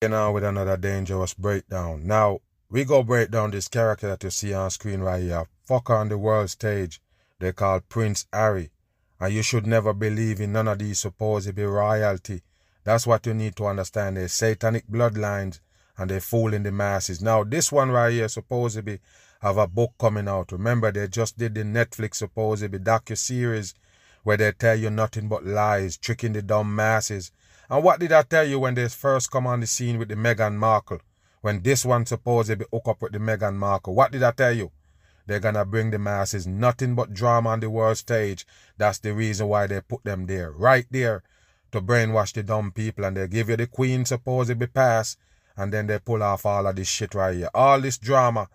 You know, with another dangerous breakdown. Now, we go break down this character that you see on screen right here. Fucker on the world stage. They call Prince Harry. And you should never believe in none of these supposed be royalty. That's what you need to understand. They're satanic bloodlines and they're fooling the masses. Now, this one right here supposedly have a book coming out. Remember, they just did the Netflix supposedly docu-series where they tell you nothing but lies, tricking the dumb masses and what did I tell you when they first come on the scene with the Meghan Markle? When this one supposedly hook up with the Meghan Markle. What did I tell you? They're gonna bring the masses nothing but drama on the world stage. That's the reason why they put them there. Right there to brainwash the dumb people and they give you the queen supposedly pass and then they pull off all of this shit right here. All this drama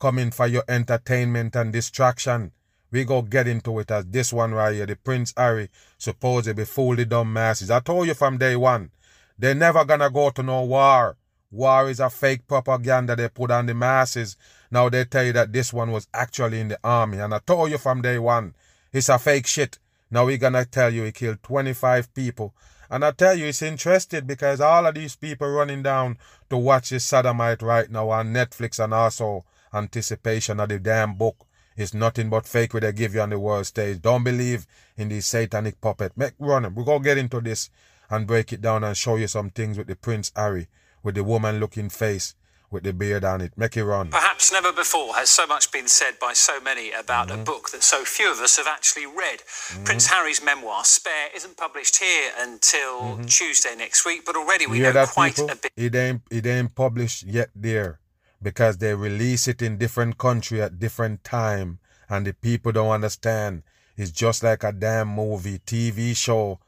coming for your entertainment and distraction. We go get into it as this one right here, the Prince Harry, supposedly fool the dumb masses. I told you from day one, they're never gonna go to no war. War is a fake propaganda they put on the masses. Now they tell you that this one was actually in the army. And I told you from day one, it's a fake shit. Now we're gonna tell you he killed 25 people. And I tell you, it's interested because all of these people running down to watch this sodomite right now on Netflix and also anticipation of the damn book. It's nothing but fake what they give you on the world stage. Don't believe in these satanic puppet. Make run We're gonna get into this and break it down and show you some things with the Prince Harry, with the woman looking face, with the beard on it. Make it run. Perhaps never before has so much been said by so many about mm-hmm. a book that so few of us have actually read. Mm-hmm. Prince Harry's memoir, Spare, isn't published here until mm-hmm. Tuesday next week, but already we know quite people? a bit. It ain't, it ain't published yet there because they release it in different country at different time and the people don't understand. It's just like a damn movie, TV show.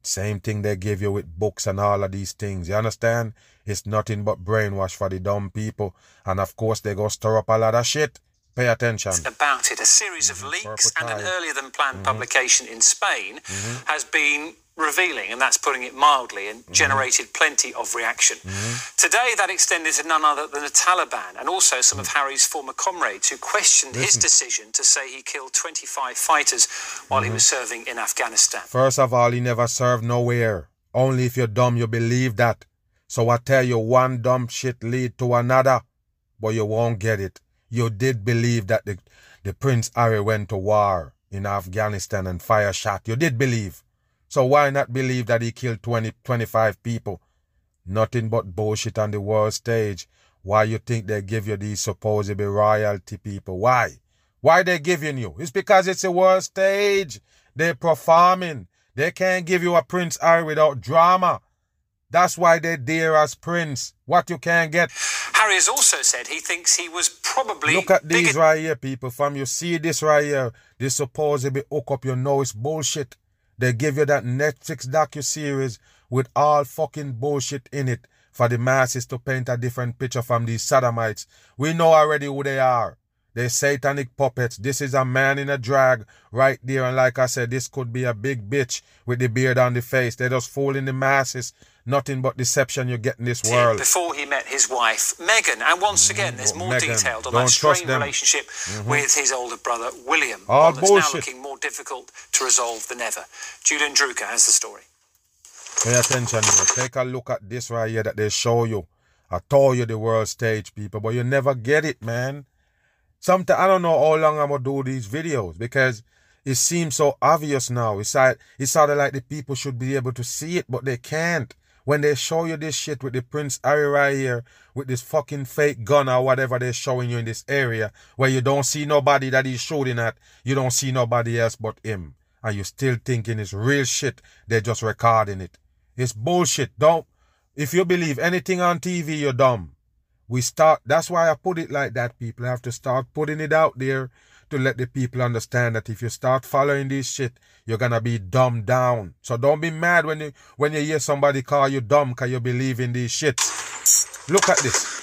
Same thing they give you with books and all of these things. You understand? It's nothing but brainwash for the dumb people. And of course they go stir up a lot of shit. Pay attention. About it, a series of mm-hmm. leaks and an earlier than planned mm-hmm. publication in Spain mm-hmm. has been revealing, and that's putting it mildly, and mm-hmm. generated plenty of reaction. Mm-hmm. Today, that extended to none other than the Taliban and also some of mm. Harry's former comrades who questioned his decision to say he killed 25 fighters while mm-hmm. he was serving in Afghanistan. First of all, he never served nowhere. Only if you're dumb, you believe that. So I tell you, one dumb shit lead to another, but you won't get it. You did believe that the, the Prince Harry went to war in Afghanistan and fire shot. You did believe. So why not believe that he killed 20, 25 people? Nothing but bullshit on the world stage. Why you think they give you these supposedly royalty people? Why? Why they giving you? It's because it's a world stage. They're performing. They can't give you a Prince Harry without drama. That's why they're dear as Prince. What you can't get. Harry has also said he thinks he was probably. Look at these right here, people. From you see this right here. This supposedly hook up. You know it's bullshit. They give you that Netflix docu-series with all fucking bullshit in it for the masses to paint a different picture from these sodomites. We know already who they are. They're satanic puppets. This is a man in a drag right there. And like I said, this could be a big bitch with the beard on the face. They're just fooling the masses. Nothing but deception you get in this world. Before he met his wife, Meghan. And once mm-hmm. again, there's more Meghan. detailed on that strained relationship mm-hmm. with his older brother, William. All one that's bullshit. now looking more difficult to resolve than ever. Julian Druker has the story. Pay attention here. Take a look at this right here that they show you. I told you the world stage, people, but you never get it, man. Sometimes I don't know how long I'm gonna do these videos because it seems so obvious now. It's like it's sort of like the people should be able to see it, but they can't. When they show you this shit with the Prince Harry right here, with this fucking fake gun or whatever they're showing you in this area, where you don't see nobody that he's shooting at, you don't see nobody else but him. And you still thinking it's real shit, they're just recording it. It's bullshit. Don't, if you believe anything on TV, you're dumb. We start, that's why I put it like that, people. have to start putting it out there to let the people understand that if you start following this shit, you're gonna be dumbed down. So don't be mad when you when you hear somebody call you dumb because you believe in these shit. Look at this.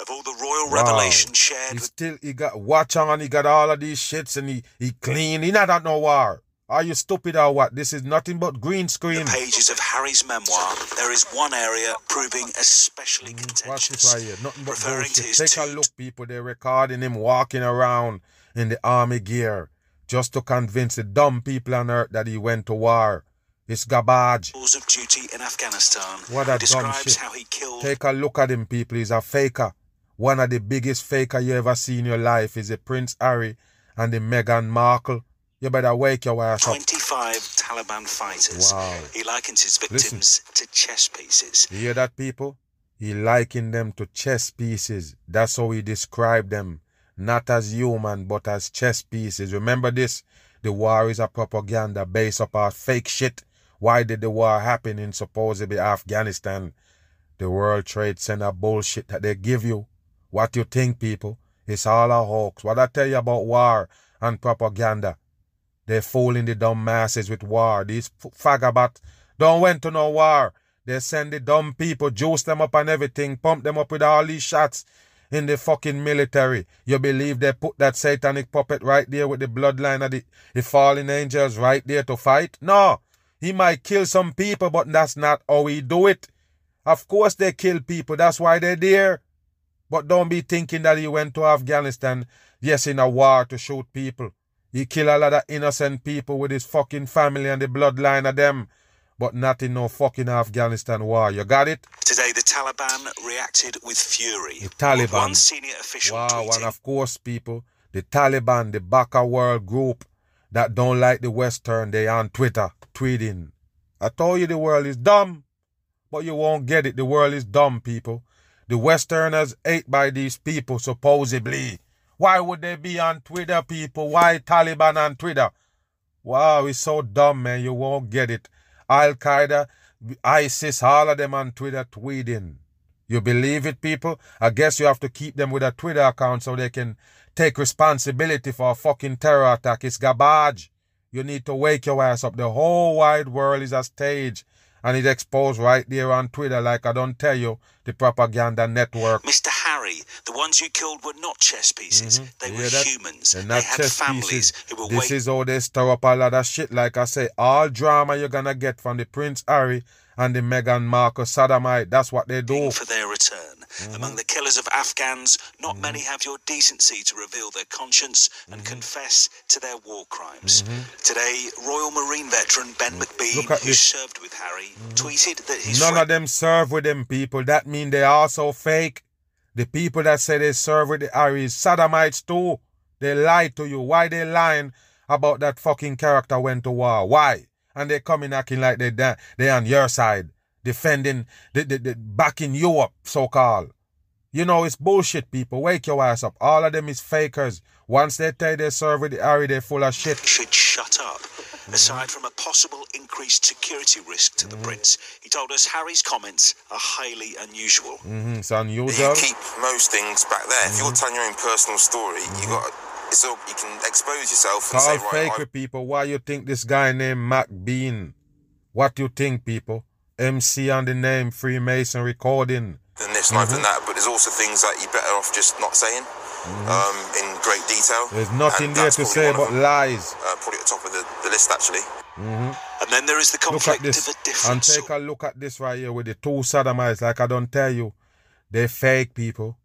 Of all the royal wow. revelation shared, he still he got watch on, he got all of these shits, and he he clean. He not at no war. Are you stupid or what? This is nothing but green screen. The pages of Harry's memoir, there is one area proving especially mm, contentious. Watch this right here. Nothing but bullshit. Take a look, people. They're recording him walking around in the army gear just to convince the dumb people on earth that he went to war. It's garbage. Rules of duty in Afghanistan. What a dumb shit. how he killed. Take a look at him, people. He's a faker. One of the biggest faker you ever see in your life is the Prince Harry and the Meghan Markle. You better wake your ass up. 25 Taliban fighters. Wow. He likens his victims Listen. to chess pieces. You hear that, people? He likened them to chess pieces. That's how he described them. Not as human, but as chess pieces. Remember this? The war is a propaganda based upon fake shit. Why did the war happen in supposedly Afghanistan? The World Trade Center bullshit that they give you. What you think, people? It's all a hoax. What I tell you about war and propaganda. They fooling the dumb masses with war. These fagabot don't went to no war. They send the dumb people, juice them up and everything, pump them up with all these shots in the fucking military. You believe they put that satanic puppet right there with the bloodline of the, the fallen angels right there to fight? No. He might kill some people, but that's not how he do it. Of course they kill people. That's why they're there. But don't be thinking that he went to Afghanistan, yes, in a war to shoot people. He kill a lot of innocent people with his fucking family and the bloodline of them but not in no fucking Afghanistan war. You got it? Today, the Taliban reacted with fury. The Taliban. One senior official wow, tweeting. and of course, people, the Taliban, the Baka World group that don't like the Western, they on Twitter tweeting. I told you the world is dumb, but you won't get it. The world is dumb, people. The Westerners ate by these people, supposedly. Why would they be on Twitter, people? Why Taliban on Twitter? Wow, it's so dumb, man. You won't get it. Al Qaeda, ISIS, all of them on Twitter tweeting. You believe it, people? I guess you have to keep them with a Twitter account so they can take responsibility for a fucking terror attack. It's garbage. You need to wake your ass up. The whole wide world is a stage and it's exposed right there on Twitter, like I don't tell you, the propaganda network. Mr. Harry, the ones you killed were not chess pieces. Mm-hmm. They were that? humans. They're not they chess families pieces. who were This is how they stir up a lot of shit. Like I say, all drama you're gonna get from the Prince Harry and the Meghan Markle sodomite. That's what they do. For their return. Mm-hmm. Among the killers of Afghans, not mm-hmm. many have your decency to reveal their conscience and mm-hmm. confess to their war crimes. Mm-hmm. Today, Royal Marine veteran Ben McBean, who this. served with Harry, mm-hmm. tweeted that his None friend- of them serve with them people. That mean they are so fake. The people that say they serve with the Harrys, sodomites too. They lie to you. Why they lying about that fucking character went to war? Why? And they're coming acting like they they on your side defending, the, the, the, backing you up, so called. You know, it's bullshit, people. Wake your ass up. All of them is fakers. Once they tell they serve with the Harry, they're full of shit. Should shut up. Aside from a possible increased security risk to the mm-hmm. prince, he told us Harry's comments are highly unusual. Mm-hmm. It's unusual. You keep most things back there. Mm-hmm. If you're telling your own personal story, you got it's all, you can expose yourself. Call say, right, fake people. Why you think this guy named Mac Bean? What you think, people? MC on the name Freemason recording. Than this, mm-hmm. than that, but there's also things that you're better off just not saying mm-hmm. um, in great detail. There's nothing there to say but lies. Uh, probably at the top of the, the list, actually. Mm-hmm. And then there is the conflict of a different And take a look at this right here with the two sodomites. Like I don't tell you, they're fake people.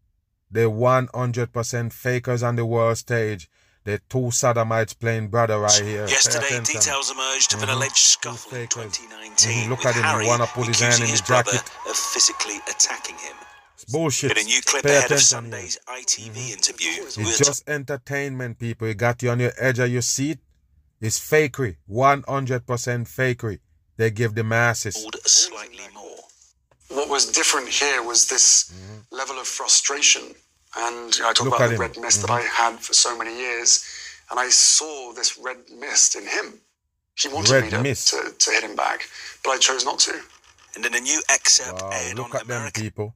They're 100% fakers on the world stage. The two sodomites playing brother right here. Yesterday, details emerged of mm-hmm. an alleged scuffle in 2019 mm-hmm. Look at him, Harry he wanna put his hand in his jacket. Of physically attacking him. It's bullshit. In a new clip Pay ahead of Sunday's ITV mm-hmm. interview, it's just entertainment, people. It got you on your edge of your seat. It's fakery, 100% fakery. They give the masses. Slightly more. What was different here was this mm-hmm. level of frustration and you know, I talk Look about the him. red mist mm-hmm. that I had for so many years, and I saw this red mist in him. He wanted red me to, to, to, hit him back, but I chose not to. And in a new excerpt wow, aired look on at American... them people.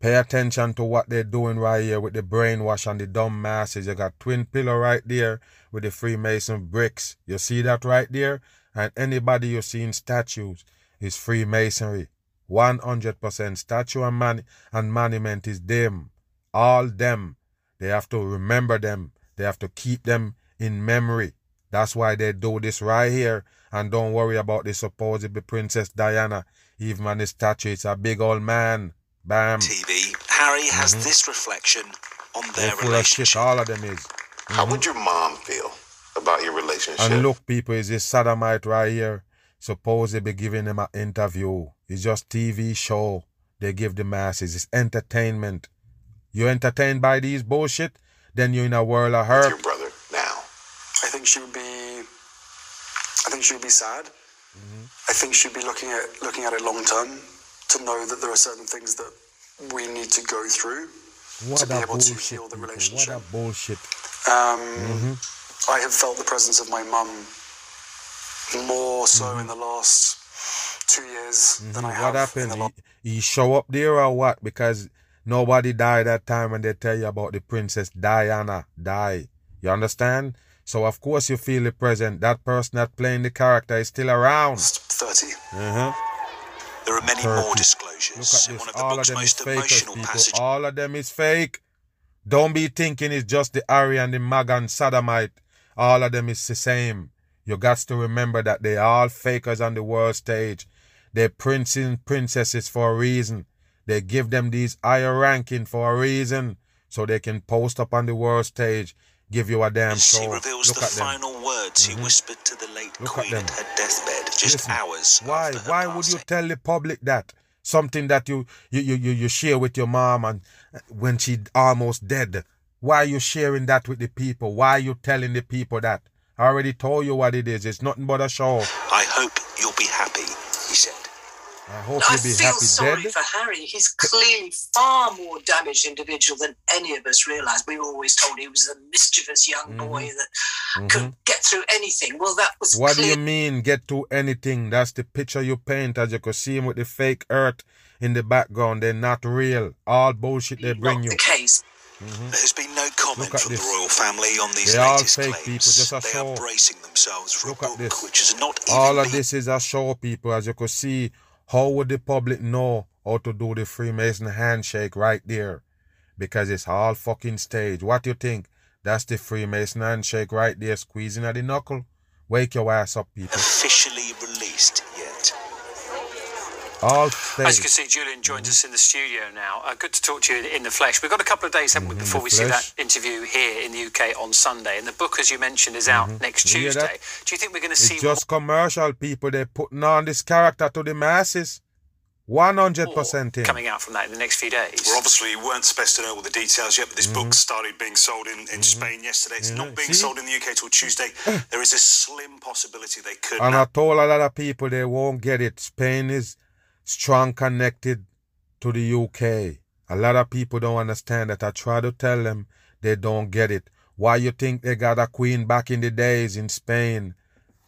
Pay attention to what they're doing right here with the brainwash and the dumb masses. You got twin pillar right there with the Freemason bricks. You see that right there? And anybody you see in statues is Freemasonry. 100% statue and, man- and monument is them all them. They have to remember them. They have to keep them in memory. That's why they do this right here. And don't worry about the supposed Princess Diana. Even on the statue, it's a big old man. Bam. TV. Harry has mm-hmm. this reflection on their They're full relationship. Of shit, all of them is. Mm-hmm. How would your mom feel about your relationship? And look, people, is this sodomite right here. supposedly be giving him an interview. It's just TV show they give the masses. It's entertainment. You entertained by these bullshit, then you're in a world of hurt. Your brother now. I think she would be. I think she would be sad. Mm-hmm. I think she'd be looking at looking at it long term to know that there are certain things that we need to go through what to be able bullshit, to heal the relationship. What a bullshit. Um, Mm-hmm. I have felt the presence of my mum more so Mm-hmm. in the last two years than I have What in happened? the last. He, he show up there or what? Because nobody died that time when they tell you about the princess Diana die. You understand? So of course you feel the present. That person that playing the character is still around. 30. Uh-huh. There are many Turkey. more disclosures. Look at this. one of the All of them is most fakers, emotional people. passages. All of them is fake. Don't be thinking it's just the Ari and the Magan Sodomite. All of them is the same. You got to remember that they all fakers on the world stage. They're princes and princesses for a reason. They give them these higher ranking for a reason. So they can post up on the world stage, give you a damn show. He reveals Look the at them. Mm-hmm. final words he whispered to the late Look at Queen them. at her deathbed just Listen, hours Why? after her Why would you tell the public that? Something that you you, you, you you share with your mom and uh, when she almost dead. Why are you sharing that with the people? Why are you telling the people that? I already told you what it is. It's nothing but a show. I hope I you be feel happy sorry dead. for Harry. He's clearly far more damaged individual than any of us realised. We were always told he was a mischievous young boy that could get through anything. Well, that was Mm-hmm. What do you mean get to anything? That's the picture you paint as you could see him with the fake earth in the background. They're not real. All bullshit they bring not you. the case. There has been no comment from this. the royal family on these They all latest fake claims. people, just a they show. are bracing themselves for Look a at book this. which is not even All of been this is a show, people. As you could see, how would the public know how to do the Freemason handshake right there? Because it's all fucking stage. What you think? That's the Freemason handshake right there, squeezing at the knuckle. Wake your ass up, people. officially. All As you can see, Julian joins us in the studio now. Uh, good to talk to you in the flesh. We've got a couple of days, haven't we, before the we see that interview here in the UK on Sunday. And the book, as you mentioned, is out next You hear that? Tuesday. Do you think we're going to It's see just commercial, people. They're putting on this character to the masses. 100% more in. coming out from that in the next few days? Well, obviously, we weren't supposed to know all the details yet, but this book started being sold in, in Spain yesterday. It's Mm-hmm. Yeah, not being see? sold in the UK till Tuesday. there is a slim possibility they could. And now. I told a lot of people they won't get it. Spain is strong connected to the UK. A lot of people don't understand that. I try to tell them they don't get it. Why you think they got a queen back in the days in Spain?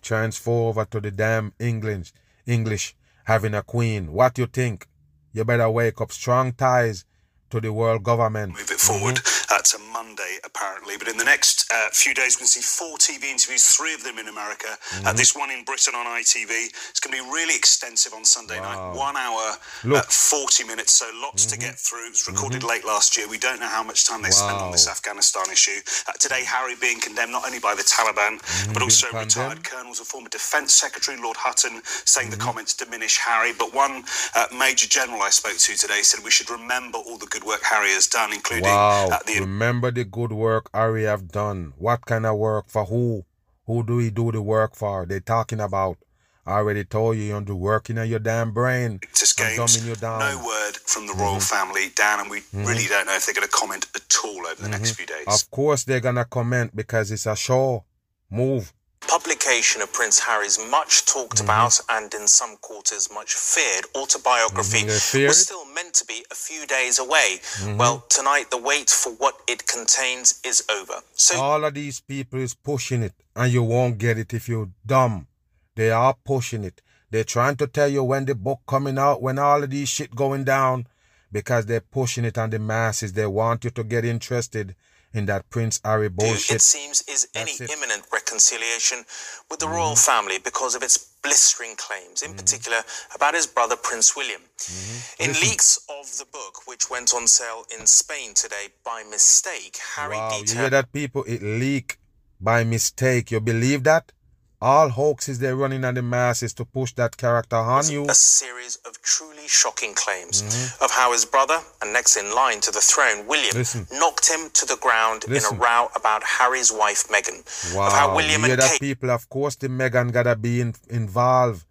Transfer over to the damn English English having a queen. What you think? You better wake up strong ties to the world government. move it forward Mm-hmm. uh, to Monday, apparently. But in the next uh, few days, we're going to see four TV interviews, three of them in America. Mm-hmm. Uh, this one in Britain on ITV. It's going to be really extensive on Sunday night. One hour, Look. uh, 40 minutes, so lots to get through. It was recorded late last year. We don't know how much time they spent on Mm-hmm. This Afghanistan issue. Uh, today, Harry being condemned not only by the Taliban, but also Mm-hmm. retired colonels, a former defence secretary, Lord Hutton, saying Mm-hmm. the comments diminish Harry. But one uh, major general I spoke to today said we should remember all the good work Harry has done, including Wow. uh, the Remember the good work Harry have done. What kind of work for who? Who do he do the work for? They talking about. I already told you you're working on your damn brain. I'm Games. No word from the royal family, Dan, and we really don't know if they're going to comment at all over the next few days. Of course they're gonna comment because it's a show. Move. Publication of Prince Harry's much talked about and in some quarters much feared autobiography Mhm, feared was still meant to be a few days away. Well, tonight the wait for what it contains is over. So All of these people is pushing it and you won't get it if you're dumb. They are pushing it. They're trying to tell you when the book coming out, when all of these shit going down, because they're pushing it on the masses. They want you to get interested in that Prince Harry bullshit. it seems is any it. imminent reconciliation with the mm-hmm. royal family because of its blistering claims, in mm-hmm. particular about his brother Prince William. Mm-hmm. In leaks of the book, which went on sale in Spain today by mistake, Harry Wow, you hear detailed that, people? It leak by mistake. You believe that? All hoaxes they're running on the masses to push that character on you. a series of truly shocking claims mm-hmm. of how his brother, and next in line to the throne, William, Listen. knocked him to the ground Listen. in a row about Harry's wife, Meghan. Wow, Of how William you and that, Kate people? Of course, the Meghan gotta be in, involved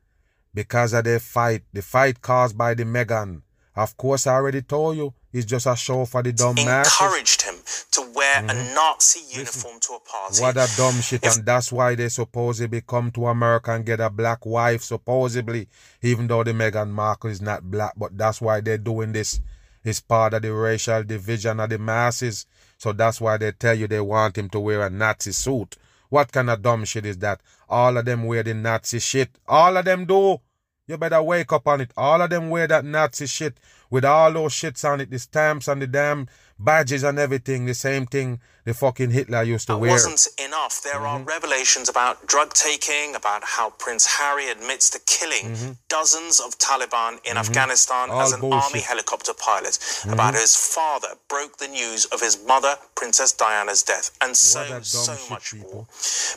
because of their fight, the fight caused by the Meghan. Of course, I already told you, it's just a show for the dumb encouraged him to wear mm-hmm. a Nazi uniform Listen, to a party. What a dumb shit, if, and that's why they supposedly come to America and get a black wife, supposedly, even though the Meghan Markle is not black, but that's why they're doing this. It's part of the racial division of the masses. So that's why they tell you they want him to wear a Nazi suit. What kind of dumb shit is that? All of them wear the Nazi shit. All of them do. You better wake up on it. All of them wear that Nazi shit with all those shits on it, the stamps and the damn badges and everything, the same thing the fucking Hitler used to that wear. wasn't enough. There mm-hmm. are revelations about drug taking, about how Prince Harry admits to killing mm-hmm. dozens of Taliban in mm-hmm. Afghanistan All as an bullshit. army helicopter pilot, mm-hmm. about his father broke the news of his mother, Princess Diana's death, and so, so much people. more.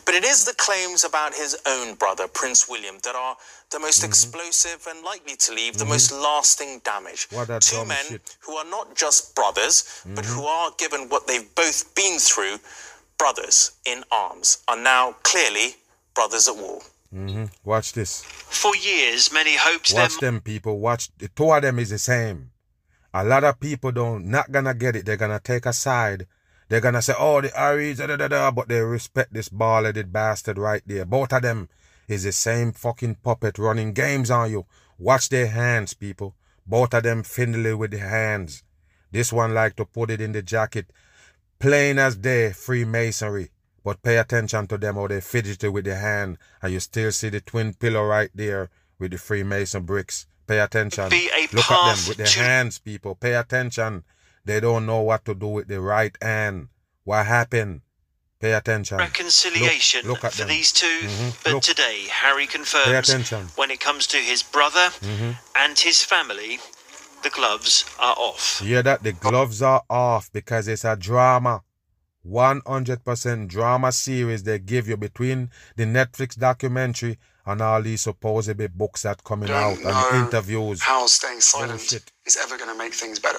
But it is the claims about his own brother, Prince William, that are the most mm-hmm. explosive and likely to leave the mm-hmm. most lasting damage. Two men shit. who are not just brothers, but who are, given what they've both been through brothers in arms are now clearly brothers at war. Mm-hmm. Watch this. For years, many hoped Watch them people. Watch the two of them is the same. A lot of people don't not gonna get it. They're gonna take a side. They're gonna say, "Oh, the Aries, da da da da," but they respect this ball-headed bastard right there. Both of them is the same fucking puppet running games on you. Watch their hands, people. Both of them fiddly with the hands. This one like to put it in the jacket Plain as day, Freemasonry. But pay attention to them how they fidgety with the hand, and you still see the twin pillar right there with the Freemason bricks. Pay attention. Look at them with their hands, people. Pay attention. They don't know what to do with the right hand. What happened? Pay attention. Reconciliation look, look for them. these 2 mm-hmm. But look. today, Harry confirms when it comes to his brother mm-hmm. and his family, the gloves are off. Yeah, that the gloves are off because it's a drama. 100% drama series they give you between the Netflix documentary and all these supposedly books that coming Don't out and interviews. How staying silent is ever going to make things better.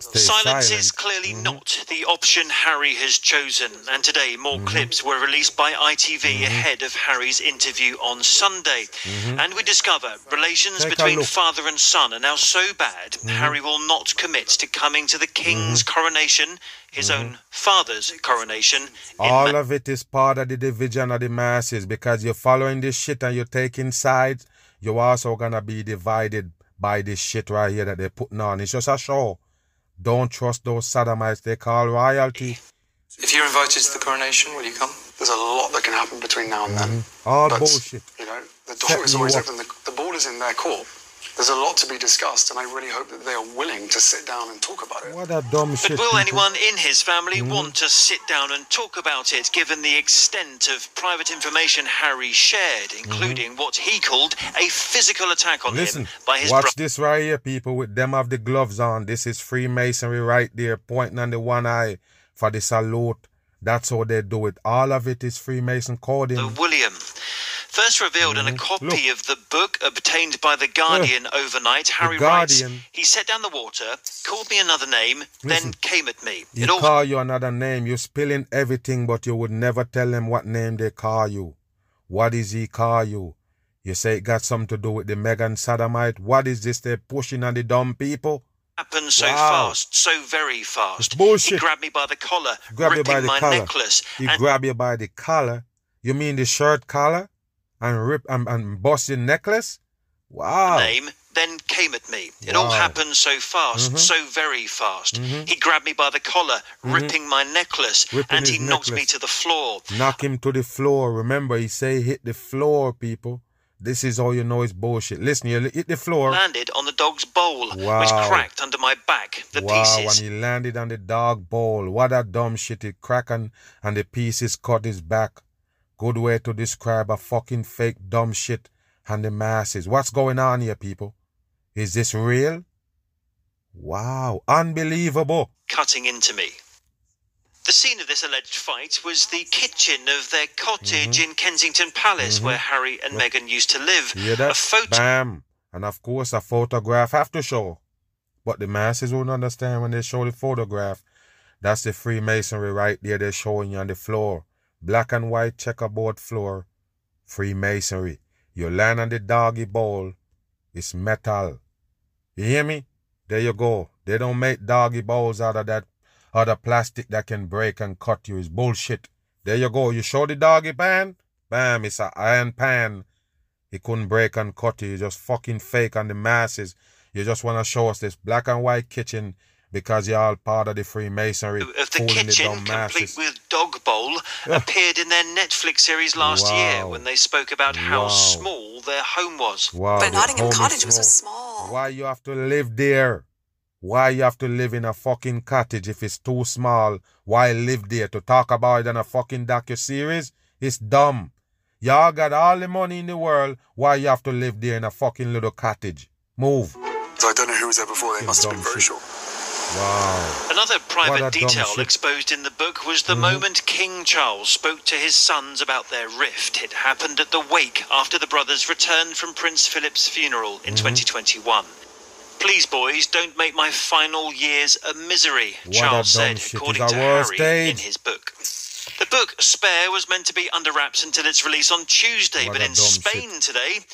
Silence silent. is clearly mm-hmm. not the option Harry has chosen, and today more mm-hmm. clips were released by ITV mm-hmm. ahead of Harry's interview on Sunday. Mm-hmm. And we discover relations Take between father and son are now so bad, mm-hmm. Harry will not commit to coming to the King's mm-hmm. coronation, his own father's coronation. All Ma- of it is part of the division of the masses because you're following this shit and you're taking sides. You're also gonna be divided by this shit right here that they're putting on. It's just a show. Don't trust those sodomites they call royalty. If you're invited to the coronation, will you come? There's a lot that can happen between now and then. Mm-hmm. All but, bullshit. You know, the door is always open. The, the ball is in their court there's a lot to be discussed, and I really hope that they are willing to sit down and talk about it. What a dumb but shit. But will people. anyone in his family mm-hmm. want to sit down and talk about it, given the extent of private information Harry shared, mm-hmm. including mm-hmm. what he called a physical attack on Listen, him by his Watch bro- this right here, people, with them have the gloves on. This is Freemasonry right there, pointing on the one eye for the salute. That's how they do it. All of it is Freemason coding. The William First revealed in a mm-hmm. copy Look. of the book obtained by The Guardian overnight, Harry writes, He set down the water, called me another name, Listen, then came at me. He all... call you another name. You're spilling everything, but you would never tell him what name they call you. What is he call you? You say it got something to do with the Meghan Sodomite. What is this they're pushing on the dumb people? happened so wow. fast, so very fast. It's bullshit. He grabbed me by the collar, grab ripping my collar. necklace. He and... grabbed you by the collar. You mean the shirt collar? And rip and, and bust your necklace? Wow. Name then came at me. It wow. all happened so fast, mm-hmm. so very fast. Mm-hmm. He grabbed me by the collar, mm-hmm. ripping my necklace, ripping and he knocked necklace. me to the floor. Knock him to the floor. Remember, he say hit the floor, people. This is all you know is bullshit. Listen, you hit the floor. Landed on the dog's bowl, wow. which cracked under my back. The wow, pieces. when he landed on the dog bowl, what a dumb shit. It cracked and, and the pieces cut his back. Good way to describe a fucking fake dumb shit and the masses. What's going on here, people? Is this real? Wow, unbelievable. Cutting into me. The scene of this alleged fight was the kitchen of their cottage mm-hmm. in Kensington Palace, mm-hmm. where Harry and yep. Meghan used to live. Yeah, that? A photo. Bam. And of course, a photograph have to show. But the masses won't understand when they show the photograph. That's the Freemasonry right there they're showing you on the floor black and white checkerboard floor, Freemasonry. You land on the doggy bowl, it's metal. You hear me? There you go. They don't make doggy bowls out of that other plastic that can break and cut you. It's bullshit. There you go. You show the doggy pan? Bam, it's an iron pan. It couldn't break and cut you. You just fucking fake on the masses. You just want to show us this black and white kitchen because you're all part of the Freemasonry. Of the kitchen, complete masses. with Dog Bowl, appeared in their Netflix series last Wow. year when they spoke about how Wow. small their home was. Wow, But Nottingham Cottage was so small. Why you have to live there? Why you have to live in a fucking cottage if it's too small? Why live there to talk about it in a fucking docu-series? It's dumb. Y'all got all the money in the world. Why you have to live there in a fucking little cottage? Move. So I don't know who was there before. They must have been very short. Wow. Another private detail exposed in the book was the Mhm. moment King Charles spoke to his sons about their rift. It happened at the wake after the brothers returned from Prince Philip's funeral in Mhm. 2021. Please, boys, don't make my final years a misery, What Charles said, shit. according to Harry in his book. The book Spare was meant to be under wraps until its release on Tuesday, What but in Spain today,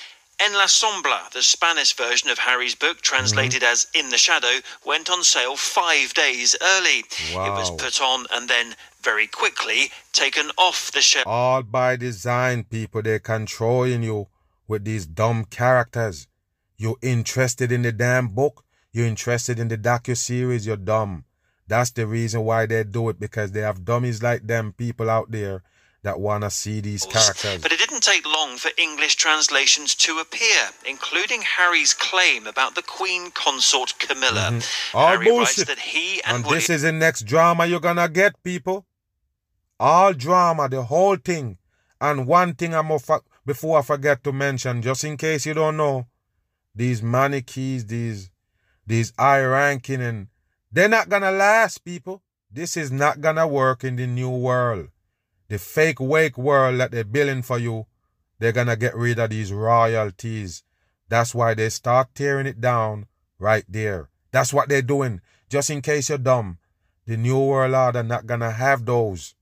En la Sombra, the Spanish version of Harry's book, translated Mm-hmm. as In the Shadow, went on sale five days early. It was put on and then very quickly taken off the shelf. All by design, people. They're controlling you with these dumb characters. You're interested in the damn book. You're interested in the docu-series. You're dumb. That's the reason why they do it because they have dummies like them people out there that want to see these characters. But it didn't take long for English translations to appear, including Harry's claim about the Queen consort Camilla. Mm-hmm. All Harry bullshit. writes that he and, And William this is the next drama you're gonna get, people. All drama, the whole thing. And one thing I'm for, before I forget to mention, just in case you don't know, these manichees, these these high ranking, and they're not gonna last, people. This is not gonna work in the new world. The fake wake world that they're billing for you, they're gonna get rid of these royalties. That's why they start tearing it down right there. That's what they're doing. Just in case you're dumb, the New World Order not gonna have those.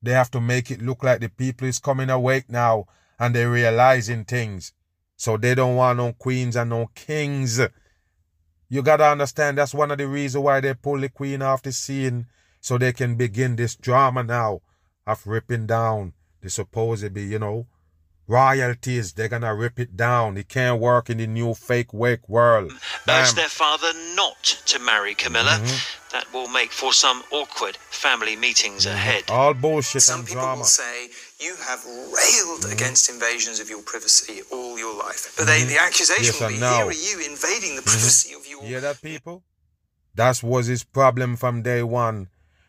They have to make it look like the people is coming awake now and they're realizing things. So they don't want no queens and no kings. You gotta understand that's one of the reasons why they pull the queen off the scene so they can begin this drama now of ripping down the supposedly, you know, royalties. They're gonna rip it down. It can't work in the new fake wake world. Bam. urged their father not to marry Camilla. Mm-hmm. That will make for some awkward family meetings mm-hmm. ahead. All bullshit Some and people drama. will say you have railed mm-hmm. against invasions of your privacy all your life. But they, mm-hmm. the accusation Yes, will be now- here are you invading the privacy of your You hear that, people? That was his problem from day one.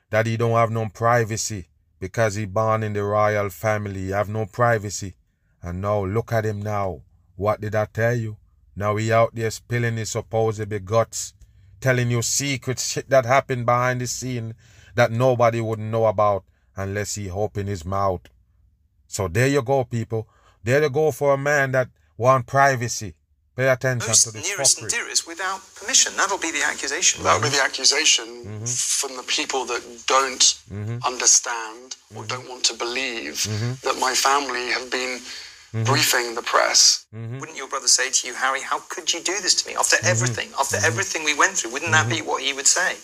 That he don't have no privacy because he born in the royal family. He have no privacy. And now look at him now. What did I tell you? Now he out there spilling his supposed guts, telling you secrets, shit that happened behind the scene that nobody would know about unless he open his mouth. So there you go, people. There you go for a man that want privacy. Pay attention most to this fuckery. And without permission. That'll be the accusation. That would be the accusation Mm-hmm. from the people that don't understand or don't want to believe Mm-hmm. that my family have been briefing the press. Mm-hmm. Wouldn't your brother say to you, Harry, how could you do this to me? After Mm-hmm. everything, after everything we went through, wouldn't that be what he would say?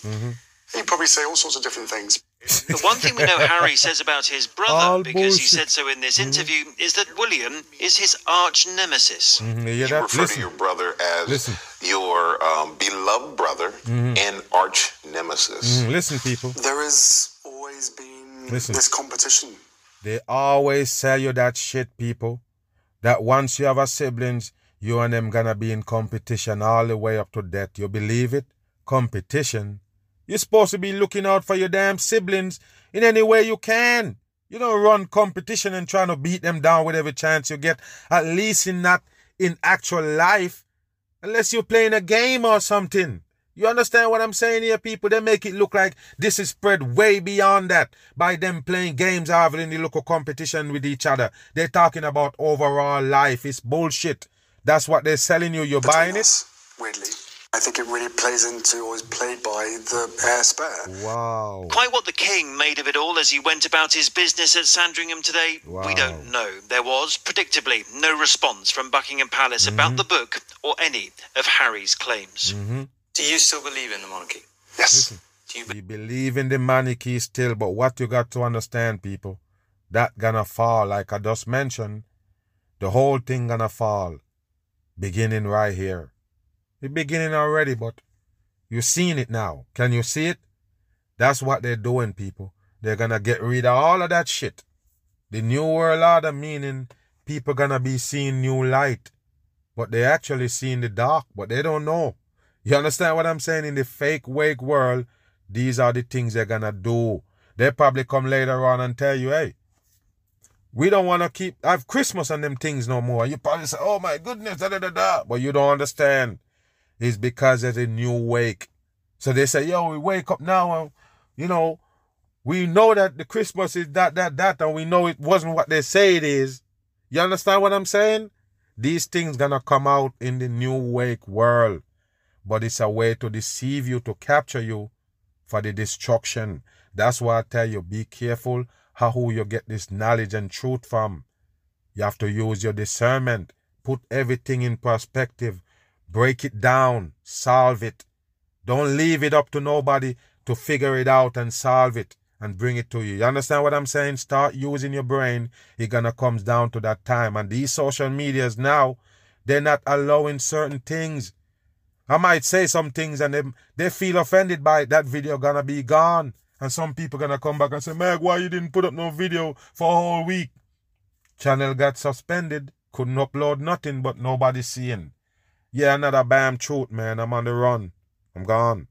He'd probably say all sorts of different things. The one thing we know Harry says about his brother, All because he said so in this interview, is that William is his arch nemesis. Mhm, You hear You refer Listen. to your brother as Listen. your um, beloved brother and arch nemesis. Mhm, Listen, people. There has always been Listen. this competition. They always sell you that shit, people. That once you have a siblings, you and them gonna be in competition all the way up to death. You believe it? Competition? You're supposed to be looking out for your damn siblings in any way you can. You don't run competition and trying to beat them down with every chance you get. At least in not in actual life. Unless you're playing a game or something. You understand what I'm saying here, people? They make it look like this is spread way beyond that by them playing games or having the local competition with each other. They're talking about overall life. It's bullshit. That's what they're selling you. You're Between buying it? weirdly. I think it really plays into or is played by the heir spare. Wow. Quite what the king made of it all as he went about his business at Sandringham today, wow. we don't know. There was, predictably, no response from Buckingham Palace mm-hmm. about the book or any of Harry's claims. Mm-hmm. Do you still believe in the monarchy? Yes. Listen, Do you be- believe in the monarchy still, but what you got to understand, people, that gonna fall, like I just mentioned, the whole thing gonna fall, beginning right here. It's beginning already, but you're seeing it now. Can you see it? That's what they're doing, people. They're gonna get rid of all of that shit. The new world order meaning people gonna be seeing new light. But they actually seeing the dark, but they don't know. You understand what I'm saying? In the fake wake world, these are the things they're gonna do. They probably come later on and tell you, hey, we don't want to keep have Christmas and them things no more. You probably say, oh my goodness, da da da da. But you don't understand is because there's a new wake. So they say, yo, we wake up now and, you know, we know that the Christmas is that, that, that, and we know it wasn't what they say it is. You understand what I'm saying? These things gonna come out in the new wake world. But it's a way to deceive you, to capture you for the destruction. That's why I tell you, be careful how who you get this knowledge and truth from. You have to use your discernment. Put everything in perspective. Break it down, solve it. Don't leave it up to nobody to figure it out and solve it and bring it to you. You understand what I'm saying? Start using your brain. It gonna comes down to that time. And these social medias now, they're not allowing certain things. I might say some things and they, they feel offended by it. That video gonna be gone. And some people gonna come back and say, Meg, why you didn't put up no video for a whole week? Channel got suspended. Couldn't upload nothing but nobody seeing. Yeah, another bam truth, man. I'm on the run. I'm gone.